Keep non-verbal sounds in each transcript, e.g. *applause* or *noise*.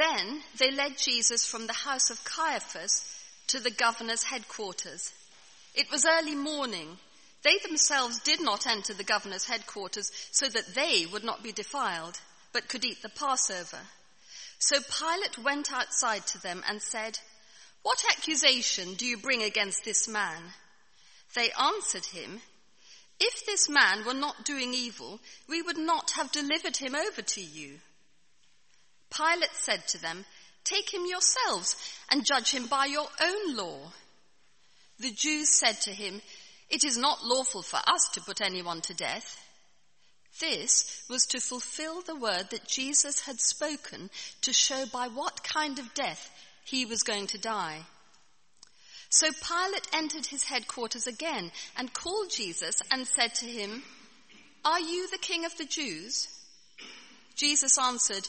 Then they led Jesus from the house of Caiaphas to the governor's headquarters. It was early morning. They themselves did not enter the governor's headquarters so that they would not be defiled, but could eat the Passover. So Pilate went outside to them and said, What accusation do you bring against this man? They answered him, If this man were not doing evil, we would not have delivered him over to you. Pilate said to them, Take him yourselves and judge him by your own law. The Jews said to him, It is not lawful for us to put anyone to death. This was to fulfill the word that Jesus had spoken to show by what kind of death he was going to die. So Pilate entered his headquarters again and called Jesus and said to him, Are you the king of the Jews? Jesus answered,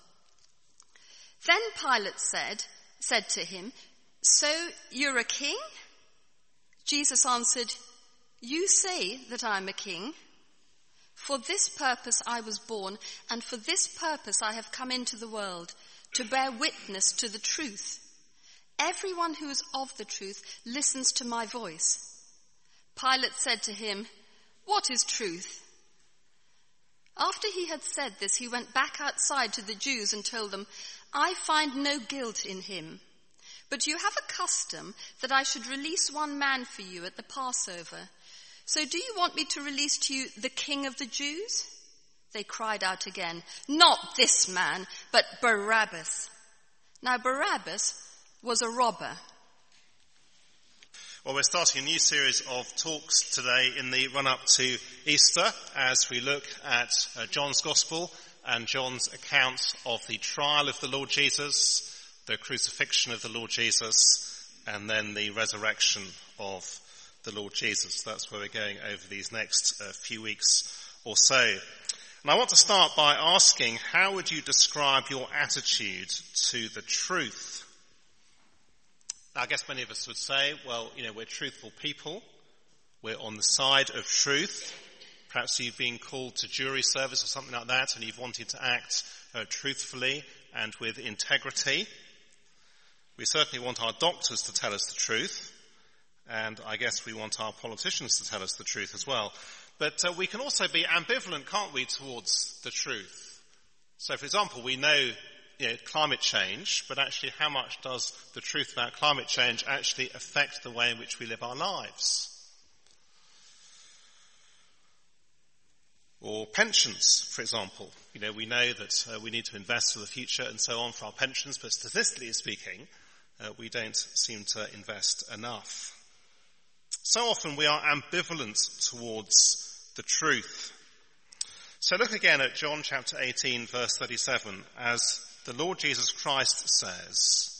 Then Pilate said, said to him, So you're a king? Jesus answered, You say that I'm a king. For this purpose I was born, and for this purpose I have come into the world, to bear witness to the truth. Everyone who is of the truth listens to my voice. Pilate said to him, What is truth? After he had said this, he went back outside to the Jews and told them, I find no guilt in him. But you have a custom that I should release one man for you at the Passover. So do you want me to release to you the king of the Jews? They cried out again, Not this man, but Barabbas. Now Barabbas was a robber. Well, we're starting a new series of talks today in the run up to Easter as we look at uh, John's Gospel and John's account of the trial of the Lord Jesus, the crucifixion of the Lord Jesus, and then the resurrection of the Lord Jesus. That's where we're going over these next uh, few weeks or so. And I want to start by asking, how would you describe your attitude to the truth I guess many of us would say, well, you know, we're truthful people. We're on the side of truth. Perhaps you've been called to jury service or something like that and you've wanted to act uh, truthfully and with integrity. We certainly want our doctors to tell us the truth. And I guess we want our politicians to tell us the truth as well. But uh, we can also be ambivalent, can't we, towards the truth? So, for example, we know you know, climate change, but actually how much does the truth about climate change actually affect the way in which we live our lives? Or pensions, for example. You know, we know that uh, we need to invest for the future and so on for our pensions, but statistically speaking, uh, we don't seem to invest enough. So often we are ambivalent towards the truth. So look again at John chapter 18 verse 37 as the Lord Jesus Christ says,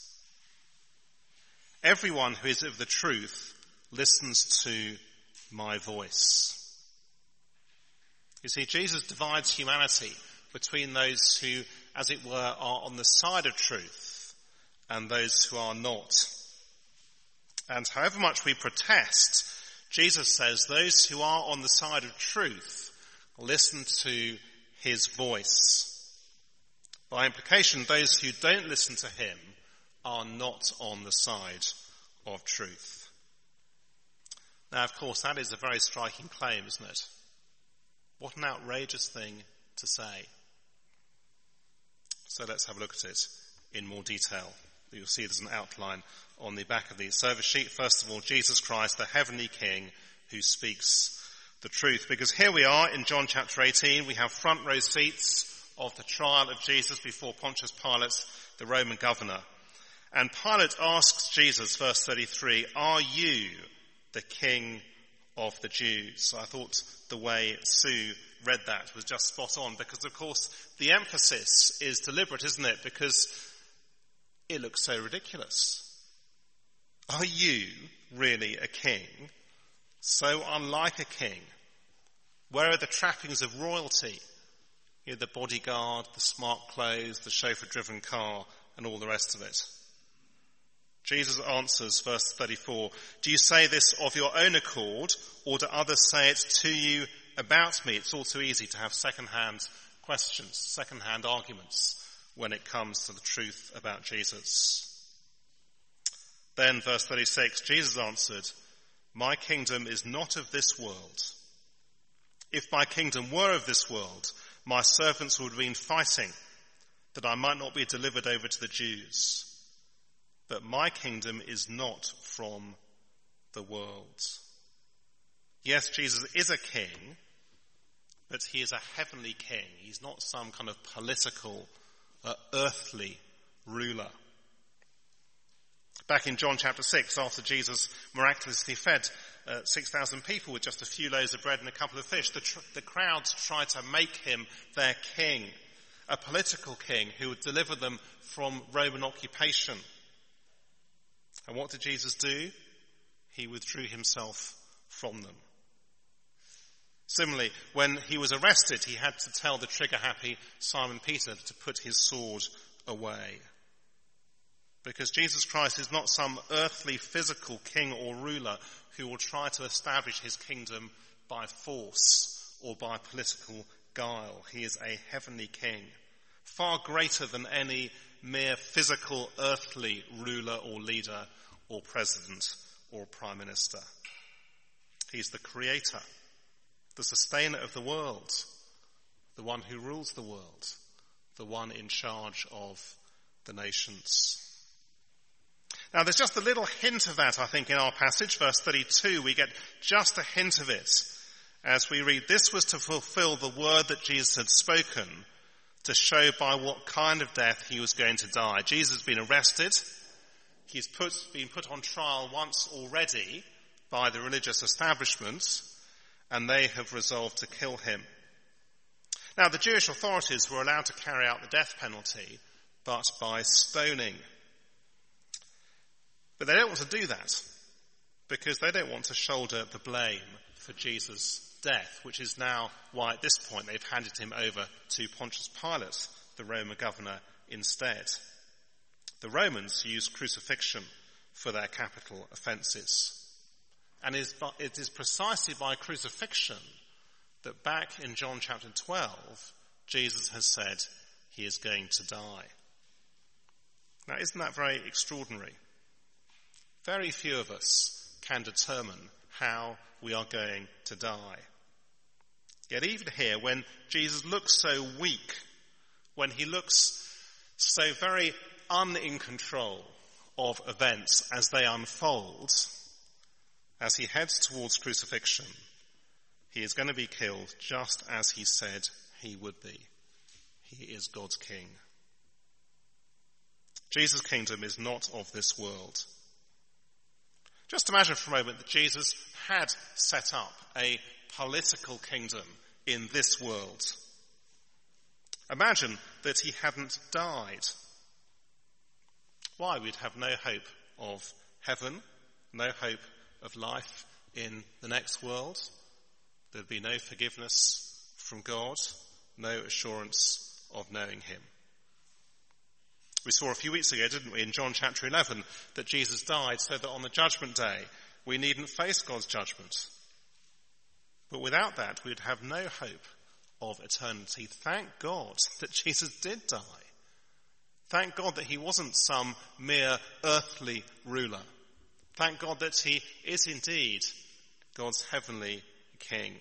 Everyone who is of the truth listens to my voice. You see, Jesus divides humanity between those who, as it were, are on the side of truth and those who are not. And however much we protest, Jesus says those who are on the side of truth listen to his voice. By implication, those who don't listen to him are not on the side of truth. Now, of course, that is a very striking claim, isn't it? What an outrageous thing to say. So let's have a look at it in more detail. You'll see there's an outline on the back of the service sheet. First of all, Jesus Christ, the heavenly King who speaks the truth. Because here we are in John chapter 18. We have front row seats of the trial of Jesus before Pontius Pilate, the Roman governor. And Pilate asks Jesus, verse 33, Are you the king of the Jews. I thought the way Sue read that was just spot on because of course the emphasis is deliberate, isn't it? Because it looks so ridiculous. Are you really a king? So unlike a king. Where are the trappings of royalty? You know, the bodyguard, the smart clothes, the chauffeur driven car, and all the rest of it. Jesus answers, verse 34, Do you say this of your own accord, or do others say it to you about me? It's all too easy to have second-hand questions, second-hand arguments when it comes to the truth about Jesus. Then, verse 36, Jesus answered, My kingdom is not of this world. If my kingdom were of this world, my servants would have been fighting that I might not be delivered over to the Jews. But my kingdom is not from the world. Yes, Jesus is a king, but he is a heavenly king. He's not some kind of political, uh, earthly ruler. Back in John chapter 6, after Jesus miraculously fed uh, 6,000 people with just a few loaves of bread and a couple of fish, the, tr- the crowds tried to make him their king, a political king who would deliver them from Roman occupation. And what did Jesus do? He withdrew himself from them. Similarly, when he was arrested, he had to tell the trigger happy Simon Peter to put his sword away. Because Jesus Christ is not some earthly physical king or ruler who will try to establish his kingdom by force or by political guile. He is a heavenly king, far greater than any mere physical earthly ruler or leader or president or prime minister. He's the creator, the sustainer of the world, the one who rules the world, the one in charge of the nations. Now there's just a little hint of that, I think, in our passage, verse 32. We get just a hint of it as we read, this was to fulfill the word that Jesus had spoken to show by what kind of death he was going to die. Jesus has been arrested. He's put, been put on trial once already by the religious establishment and they have resolved to kill him. Now the Jewish authorities were allowed to carry out the death penalty, but by stoning. But they don't want to do that because they don't want to shoulder the blame for Jesus' death, which is now why at this point they've handed him over to Pontius Pilate, the Roman governor, instead. The Romans used crucifixion for their capital offences. And it is precisely by crucifixion that back in John chapter 12, Jesus has said he is going to die. Now isn't that very extraordinary? Very few of us can determine how we are going to die. Yet even here, when Jesus looks so weak, when he looks so very un in control of events as they unfold, as he heads towards crucifixion, he is going to be killed just as he said he would be. He is God's king. Jesus' kingdom is not of this world. Just imagine for a moment that Jesus had set up a political kingdom in this world. Imagine that he hadn't died. Why? We'd have no hope of heaven, no hope of life in the next world. There'd be no forgiveness from God, no assurance of knowing him. We saw a few weeks ago, didn't we, in John chapter 11, that Jesus died so that on the judgment day we needn't face God's judgment. But without that, we'd have no hope of eternity. Thank God that Jesus did die. Thank God that he wasn't some mere earthly ruler. Thank God that he is indeed God's heavenly king.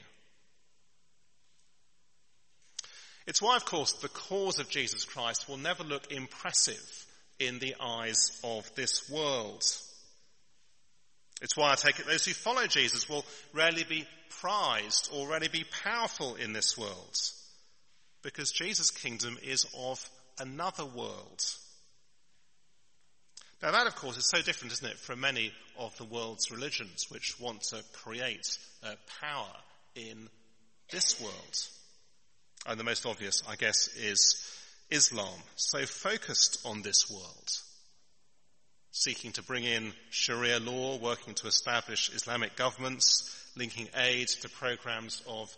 It's why, of course, the cause of Jesus Christ will never look impressive in the eyes of this world. It's why I take it those who follow Jesus will rarely be prized or rarely be powerful in this world. Because Jesus' kingdom is of another world. Now that, of course, is so different, isn't it, from many of the world's religions which want to create uh, power in this world. And the most obvious, I guess, is Islam, so focused on this world, seeking to bring in Sharia law, working to establish Islamic governments, linking aid to programs of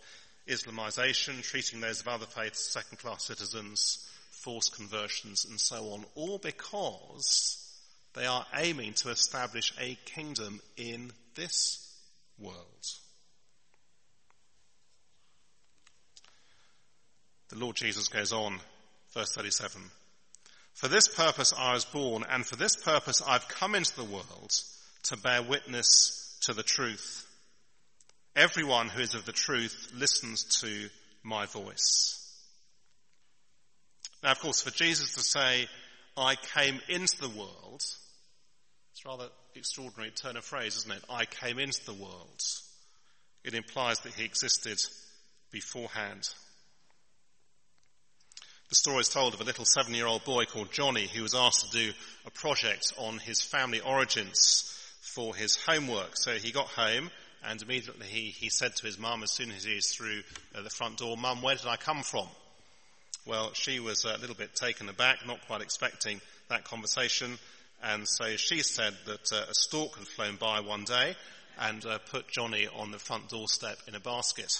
Islamization, treating those of other faiths as second class citizens, forced conversions, and so on, all because they are aiming to establish a kingdom in this world. The Lord Jesus goes on, verse 37. For this purpose I was born, and for this purpose I've come into the world to bear witness to the truth. Everyone who is of the truth listens to my voice. Now, of course, for Jesus to say, I came into the world, it's rather extraordinary turn of phrase, isn't it? I came into the world. It implies that he existed beforehand. The story is told of a little seven year old boy called Johnny who was asked to do a project on his family origins for his homework. So he got home and immediately he, he said to his mum as soon as he was through uh, the front door, Mum, where did I come from? Well, she was a little bit taken aback, not quite expecting that conversation. And so she said that uh, a stork had flown by one day and uh, put Johnny on the front doorstep in a basket.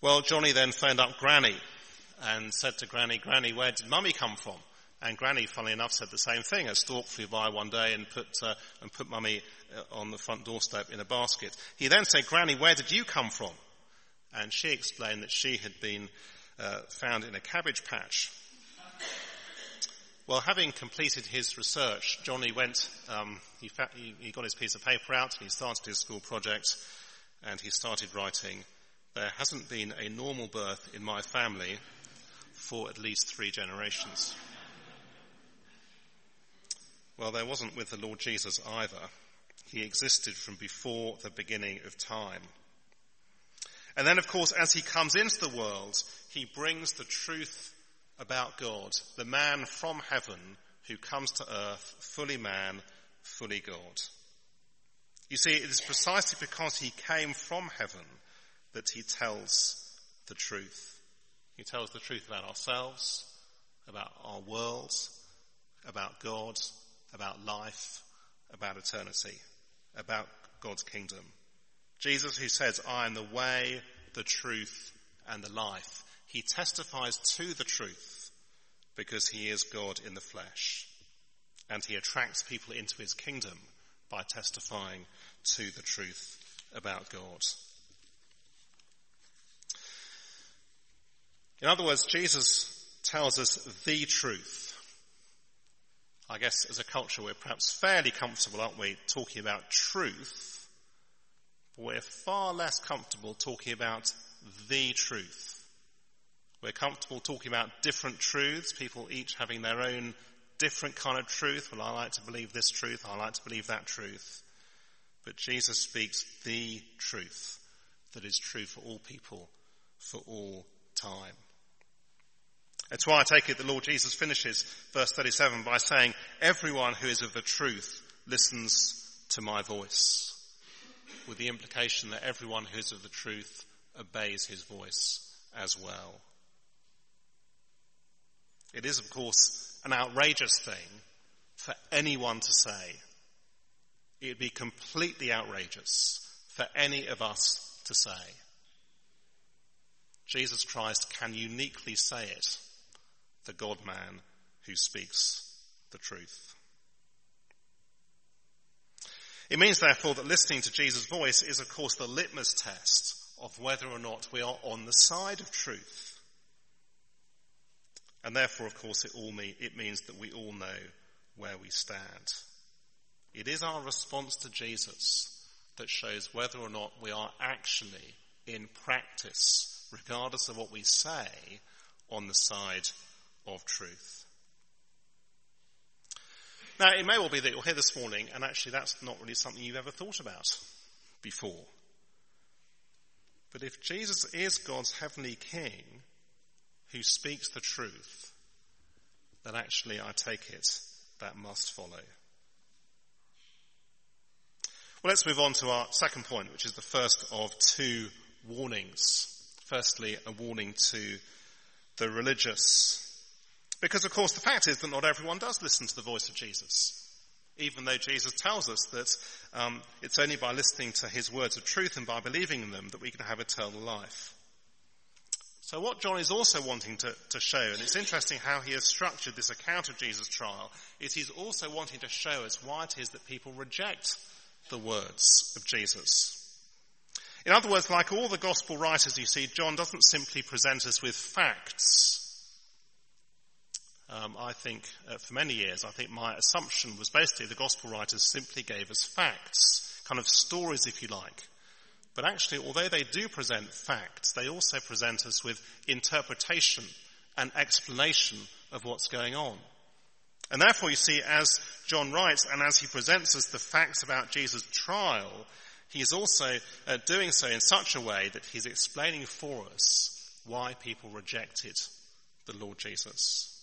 Well, Johnny then phoned up Granny and said to Granny, Granny, where did Mummy come from? And Granny, funnily enough, said the same thing. A stork flew by one day and put uh, and put Mummy uh, on the front doorstep in a basket. He then said, Granny, where did you come from? And she explained that she had been uh, found in a cabbage patch. Well, having completed his research, Johnny went. Um, he, fa- he, he got his piece of paper out. He started his school project, and he started writing. There hasn't been a normal birth in my family for at least three generations. Well, there wasn't with the Lord Jesus either. He existed from before the beginning of time. And then, of course, as he comes into the world, he brings the truth about God, the man from heaven who comes to earth, fully man, fully God. You see, it is precisely because he came from heaven that he tells the truth. He tells the truth about ourselves, about our world, about God, about life, about eternity, about God's kingdom. Jesus who says, I am the way, the truth, and the life. He testifies to the truth because he is God in the flesh. And he attracts people into his kingdom by testifying to the truth about God. In other words, Jesus tells us the truth. I guess as a culture we're perhaps fairly comfortable, aren't we, talking about truth, but we're far less comfortable talking about the truth. We're comfortable talking about different truths, people each having their own different kind of truth. Well, I like to believe this truth, I like to believe that truth. But Jesus speaks the truth that is true for all people, for all time. That's why I take it the Lord Jesus finishes verse 37 by saying, everyone who is of the truth listens to my voice. With the implication that everyone who is of the truth obeys his voice as well. It is, of course, an outrageous thing for anyone to say. It would be completely outrageous for any of us to say. Jesus Christ can uniquely say it the God man who speaks the truth. It means therefore that listening to Jesus' voice is of course the litmus test of whether or not we are on the side of truth. And therefore, of course, it all mean, it means that we all know where we stand. It is our response to Jesus that shows whether or not we are actually in practice, regardless of what we say, on the side of truth. Now, it may well be that you're here this morning and actually that's not really something you've ever thought about before. But if Jesus is God's heavenly king who speaks the truth, then actually I take it that must follow. Well, let's move on to our second point, which is the first of two warnings. Firstly, a warning to the religious. Because, of course, the fact is that not everyone does listen to the voice of Jesus. Even though Jesus tells us that um, it's only by listening to his words of truth and by believing in them that we can have eternal life. So what John is also wanting to, to, show, and it's interesting how he has structured this account of Jesus' trial, is he's also wanting to show us why it is that people reject the words of Jesus. In other words, like all the gospel writers you see, John doesn't simply present us with facts. Um, I think uh, for many years, I think my assumption was basically the gospel writers simply gave us facts, kind of stories if you like. But actually, although they do present facts, they also present us with interpretation and explanation of what's going on. And therefore, you see, as John writes and as he presents us the facts about Jesus' trial, he is also uh, doing so in such a way that he's explaining for us why people rejected the Lord Jesus.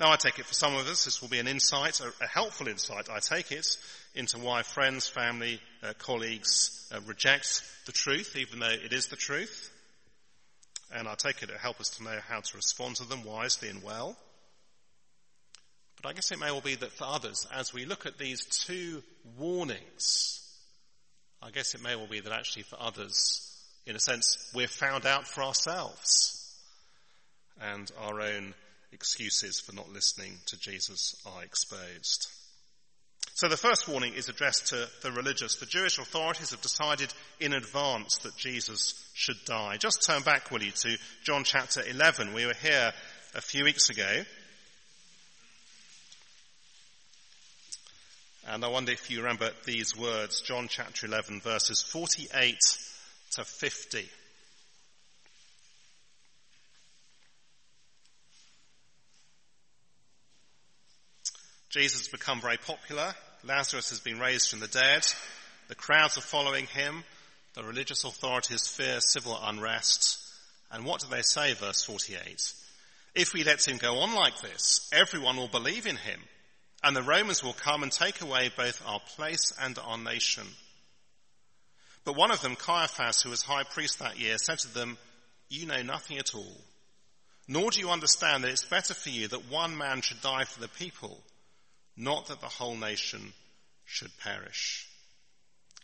Now, I take it for some of us, this will be an insight, a, helpful insight, I take it, into why friends, family, uh, colleagues uh, reject the truth, even though it is the truth. And I take it to help us to know how to respond to them wisely and well. But I guess it may well be that for others, as we look at these two warnings, I guess it may well be that actually for others, in a sense, we're found out for ourselves. And our own excuses for not listening to Jesus are exposed. So the first warning is addressed to the religious. The Jewish authorities have decided in advance that Jesus should die. Just turn back, will you, to John chapter 11. We were here a few weeks ago. And I wonder if you remember these words, John chapter 11 verses 48 to 50. Jesus has become very popular. Lazarus has been raised from the dead. The crowds are following him. The religious authorities fear civil unrest. And what do they say, verse 48? If we let him go on like this, everyone will believe in him, and the Romans will come and take away both our place and our nation. But one of them, Caiaphas, who was high priest that year, said to them, You know nothing at all, nor do you understand that it's better for you that one man should die for the people not that the whole nation should perish.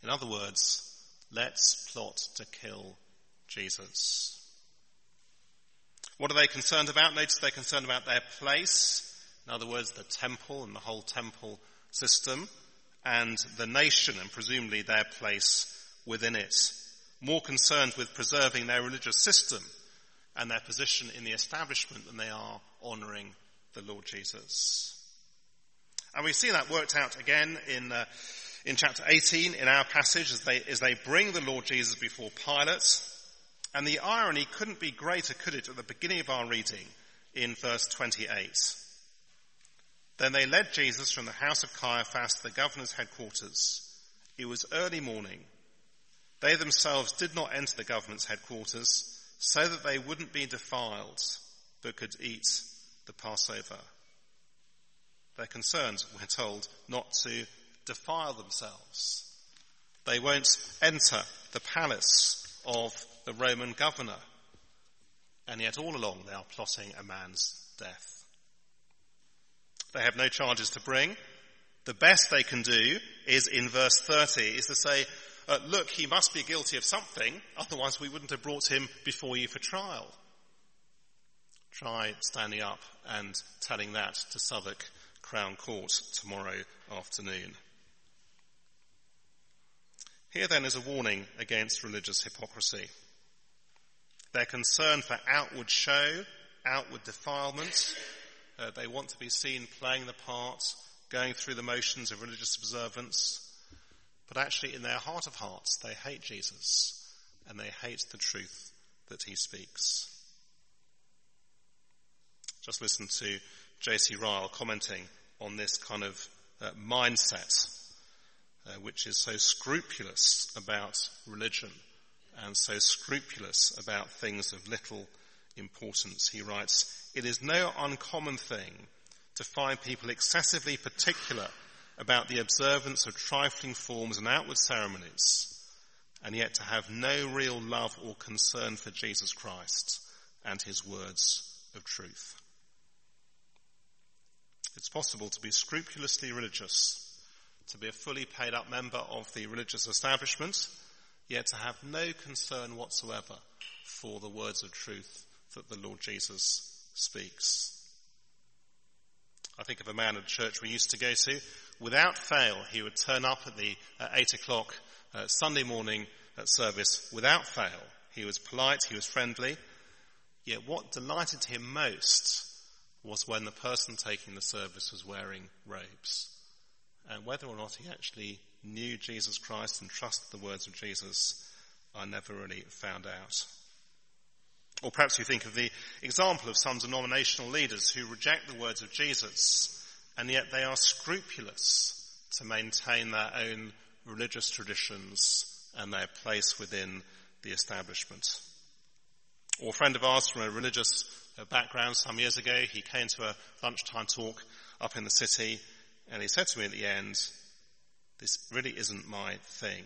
In other words, let's plot to kill Jesus. What are they concerned about? Notice they're concerned about their place. In other words, the temple and the whole temple system and the nation and presumably their place within it. More concerned with preserving their religious system and their position in the establishment than they are honouring the Lord Jesus. And we see that worked out again in, uh, in chapter 18 in our passage as they, as they bring the Lord Jesus before Pilate. And the irony couldn't be greater, could it, at the beginning of our reading in verse 28. Then they led Jesus from the house of Caiaphas to the governor's headquarters. It was early morning. They themselves did not enter the government's headquarters so that they wouldn't be defiled, but could eat the Passover. They're concerned, we're told, not to defile themselves. They won't enter the palace of the Roman governor. And yet all along they are plotting a man's death. They have no charges to bring. The best they can do is in verse 30 is to say, uh, look, he must be guilty of something, otherwise we wouldn't have brought him before you for trial. Try standing up and telling that to Southwark Crown Court tomorrow afternoon. Here then is a warning against religious hypocrisy. Their concern for outward show, outward defilement. Uh, they want to be seen playing the part, going through the motions of religious observance. But actually, in their heart of hearts, they hate Jesus and they hate the truth that he speaks. Just listen to J.C. Ryle commenting on this kind of uh, mindset, uh, which is so scrupulous about religion and so scrupulous about things of little importance. He writes, it is no uncommon thing to find people excessively particular about the observance of trifling forms and outward ceremonies, and yet to have no real love or concern for Jesus Christ and his words of truth. It's possible to be scrupulously religious, to be a fully paid up member of the religious establishment, yet to have no concern whatsoever for the words of truth that the Lord Jesus speaks. I think of a man at a church we used to go to. Without fail, he would turn up at the uh, eight o'clock uh, Sunday morning service. Without fail, he was polite, he was friendly. Yet what delighted him most was when the person taking the service was wearing robes. And whether or not he actually knew Jesus Christ and trusted the words of Jesus, I never really found out. Or perhaps you think of the example of some denominational leaders who reject the words of Jesus, and yet they are scrupulous to maintain their own religious traditions and their place within the establishment. Or a friend of ours from a religious background some years ago, he came to a lunchtime talk up in the city, and he said to me at the end, this really isn't my thing.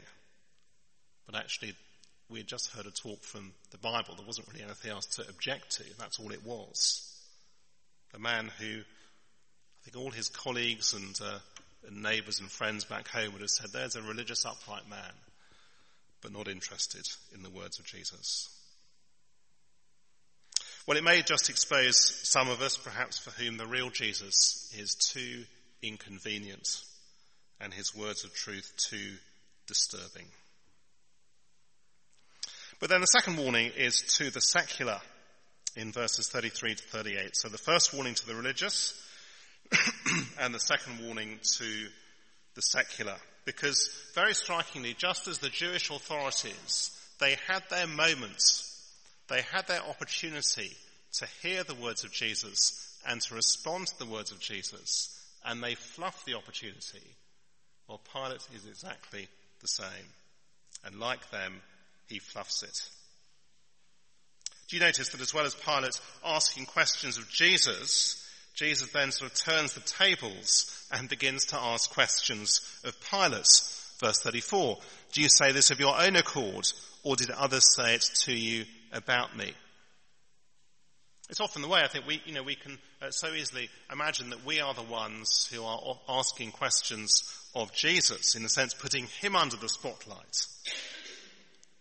But actually, we had just heard a talk from the Bible. There wasn't really anything else to object to. That's all it was. A man who, I think all his colleagues and, uh, and neighbours and friends back home would have said, there's a religious upright man, but not interested in the words of Jesus. Well, it may just expose some of us, perhaps for whom the real Jesus is too inconvenient and his words of truth too disturbing. But then the second warning is to the secular in verses 33 to 38. So the first warning to the religious *clears throat* and the second warning to the secular. Because very strikingly, just as the Jewish authorities, they had their moments, they had their opportunity to hear the words of Jesus and to respond to the words of Jesus, and they fluffed the opportunity. Well, Pilate is exactly the same. And like them, he fluffs it. Do you notice that as well as Pilate asking questions of Jesus, Jesus then sort of turns the tables and begins to ask questions of Pilate. Verse 34, do you say this of your own accord, or did others say it to you about me? It's often the way I think we, you know, we can uh, so easily imagine that we are the ones who are asking questions of Jesus, in a sense putting him under the spotlight.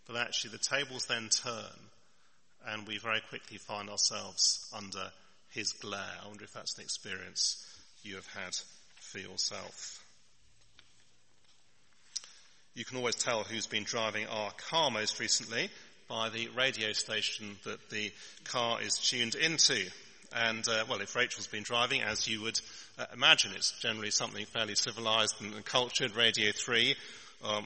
But actually the tables then turn and we very quickly find ourselves under his glare. I wonder if that's an experience you have had for yourself. You can always tell who's been driving our car most recently by the radio station that the car is tuned into. And, uh, well, if Rachel's been driving, as you would uh, imagine, it's generally something fairly civilized and cultured, Radio 3. Um,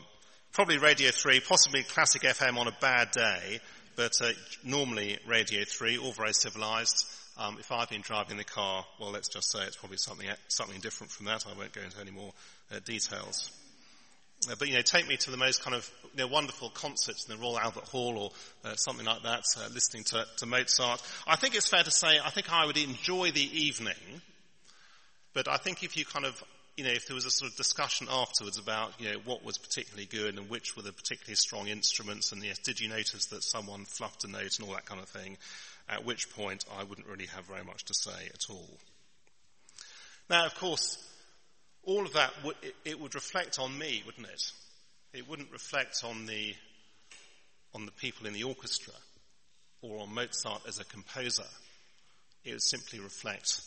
probably Radio 3, possibly Classic FM on a bad day, but uh, normally Radio 3, all very civilized. Um, if I've been driving the car, well, let's just say it's probably something, something different from that. I won't go into any more uh, details. But, you know, take me to the most kind of you know, wonderful concerts in the Royal Albert Hall or uh, something like that, uh, listening to, to Mozart. I think it's fair to say I think I would enjoy the evening, but I think if you kind of you know, if there was a sort of discussion afterwards about, you know, what was particularly good and which were the particularly strong instruments, and yes, did you notice that someone fluffed a note and all that kind of thing, at which point I wouldn't really have very much to say at all. Now, of course, all of that, it, it would reflect on me, wouldn't it? It wouldn't reflect on the, on the people in the orchestra or on Mozart as a composer. It would simply reflect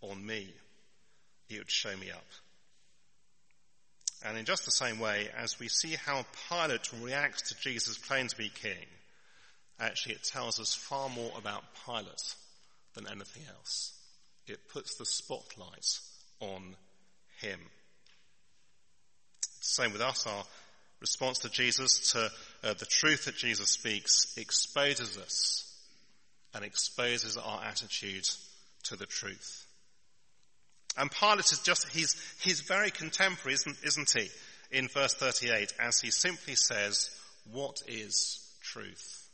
on me. It would show me up. And in just the same way, as we see how Pilate reacts to Jesus' claim to be king, actually it tells us far more about Pilate than anything else. It puts the spotlight on him. Same with us, our response to Jesus, to uh, the truth that Jesus speaks, exposes us and exposes our attitude to the truth. And Pilate is just, he's, he's very contemporary, isn't, isn't he? In verse 38, as he simply says, what is truth?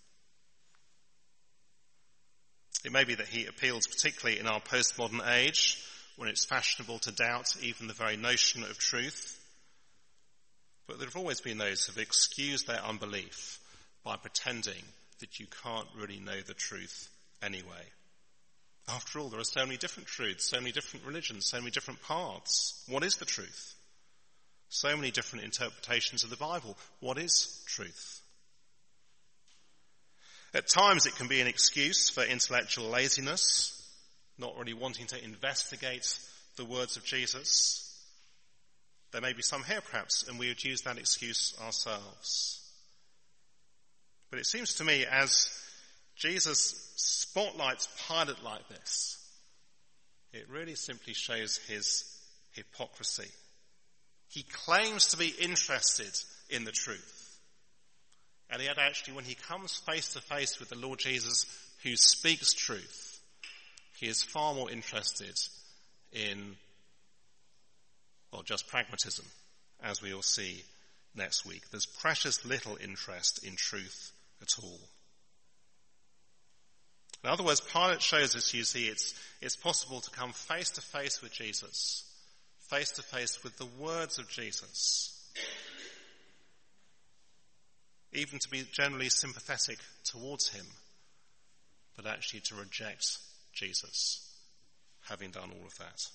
It may be that he appeals particularly in our postmodern age when it's fashionable to doubt even the very notion of truth. But there have always been those who have excused their unbelief by pretending that you can't really know the truth anyway. After all, there are so many different truths, so many different religions, so many different paths. What is the truth? So many different interpretations of the Bible. What is truth? At times it can be an excuse for intellectual laziness, not really wanting to investigate the words of Jesus. There may be some here perhaps, and we would use that excuse ourselves. But it seems to me as Jesus spotlights Pilate like this, it really simply shows his hypocrisy. He claims to be interested in the truth. And yet actually when he comes face to face with the Lord Jesus who speaks truth, he is far more interested in, well, just pragmatism, as we will see next week. There's precious little interest in truth at all. In other words, Pilate shows us, you see, it's, it's possible to come face to face with Jesus, face to face with the words of Jesus, even to be generally sympathetic towards him, but actually to reject Jesus, having done all of that.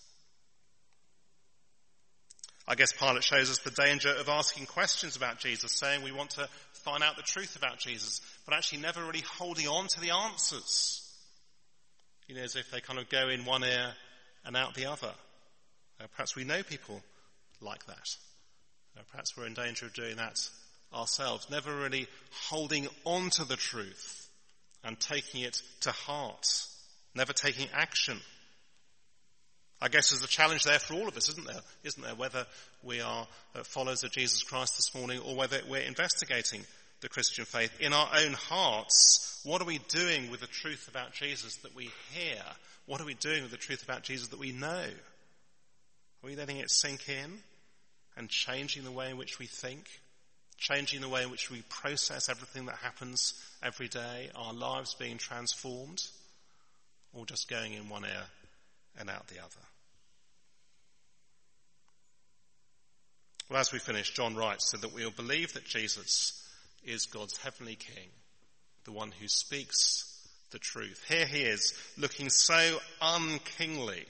I guess Pilate shows us the danger of asking questions about Jesus, saying we want to find out the truth about Jesus, but actually never really holding on to the answers. You know, as if they kind of go in one ear and out the other. Uh, perhaps we know people like that. Uh, perhaps we're in danger of doing that ourselves, never really holding on to the truth and taking it to heart, never taking action. I guess there's a challenge there for all of us, isn't there? Isn't there? Whether we are uh, followers of Jesus Christ this morning or whether we're investigating the Christian faith in our own hearts. What are we doing with the truth about Jesus that we hear? What are we doing with the truth about Jesus that we know? Are we letting it sink in and changing the way in which we think? Changing the way in which we process everything that happens every day? Our lives being transformed? Or just going in one ear and out the other. Well, as we finish, John writes so that we'll believe that Jesus is God's heavenly King, the one who speaks the truth. Here he is, looking so unkingly,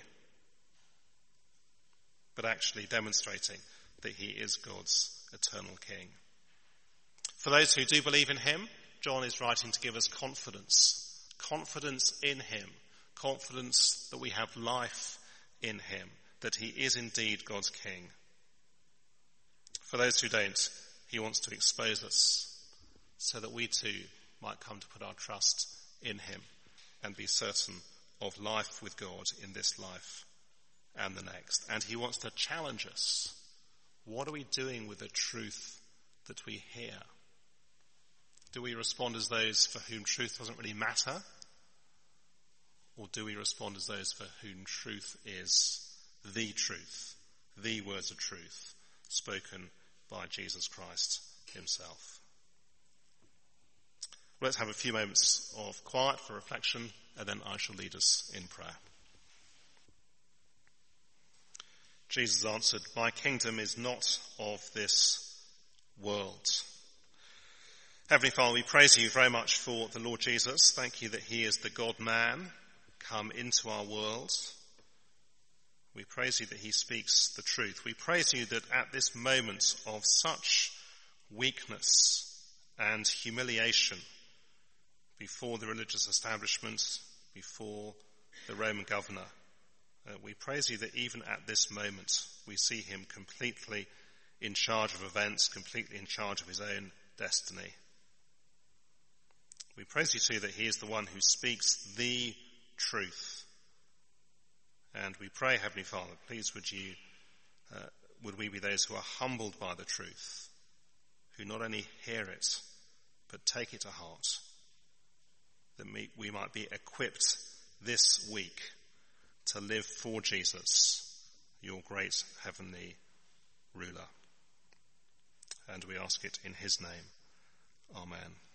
but actually demonstrating that he is God's eternal King. For those who do believe in him, John is writing to give us confidence. Confidence in him confidence that we have life in him, that he is indeed God's king. For those who don't, he wants to expose us so that we too might come to put our trust in him and be certain of life with God in this life and the next. And he wants to challenge us. What are we doing with the truth that we hear? Do we respond as those for whom truth doesn't really matter? Or do we respond as those for whom truth is the truth, the words of truth spoken by Jesus Christ himself? Let's have a few moments of quiet for reflection and then I shall lead us in prayer. Jesus answered, My kingdom is not of this world. Heavenly Father, we praise you very much for the Lord Jesus. Thank you that he is the God man come into our world. We praise you that he speaks the truth. We praise you that at this moment of such weakness and humiliation before the religious establishment, before the Roman governor, uh, we praise you that even at this moment we see him completely in charge of events, completely in charge of his own destiny. We praise you too that he is the one who speaks the truth. And we pray, Heavenly Father, please would you, uh, would we be those who are humbled by the truth, who not only hear it, but take it to heart, that we might be equipped this week to live for Jesus, your great heavenly ruler. And we ask it in his name. Amen.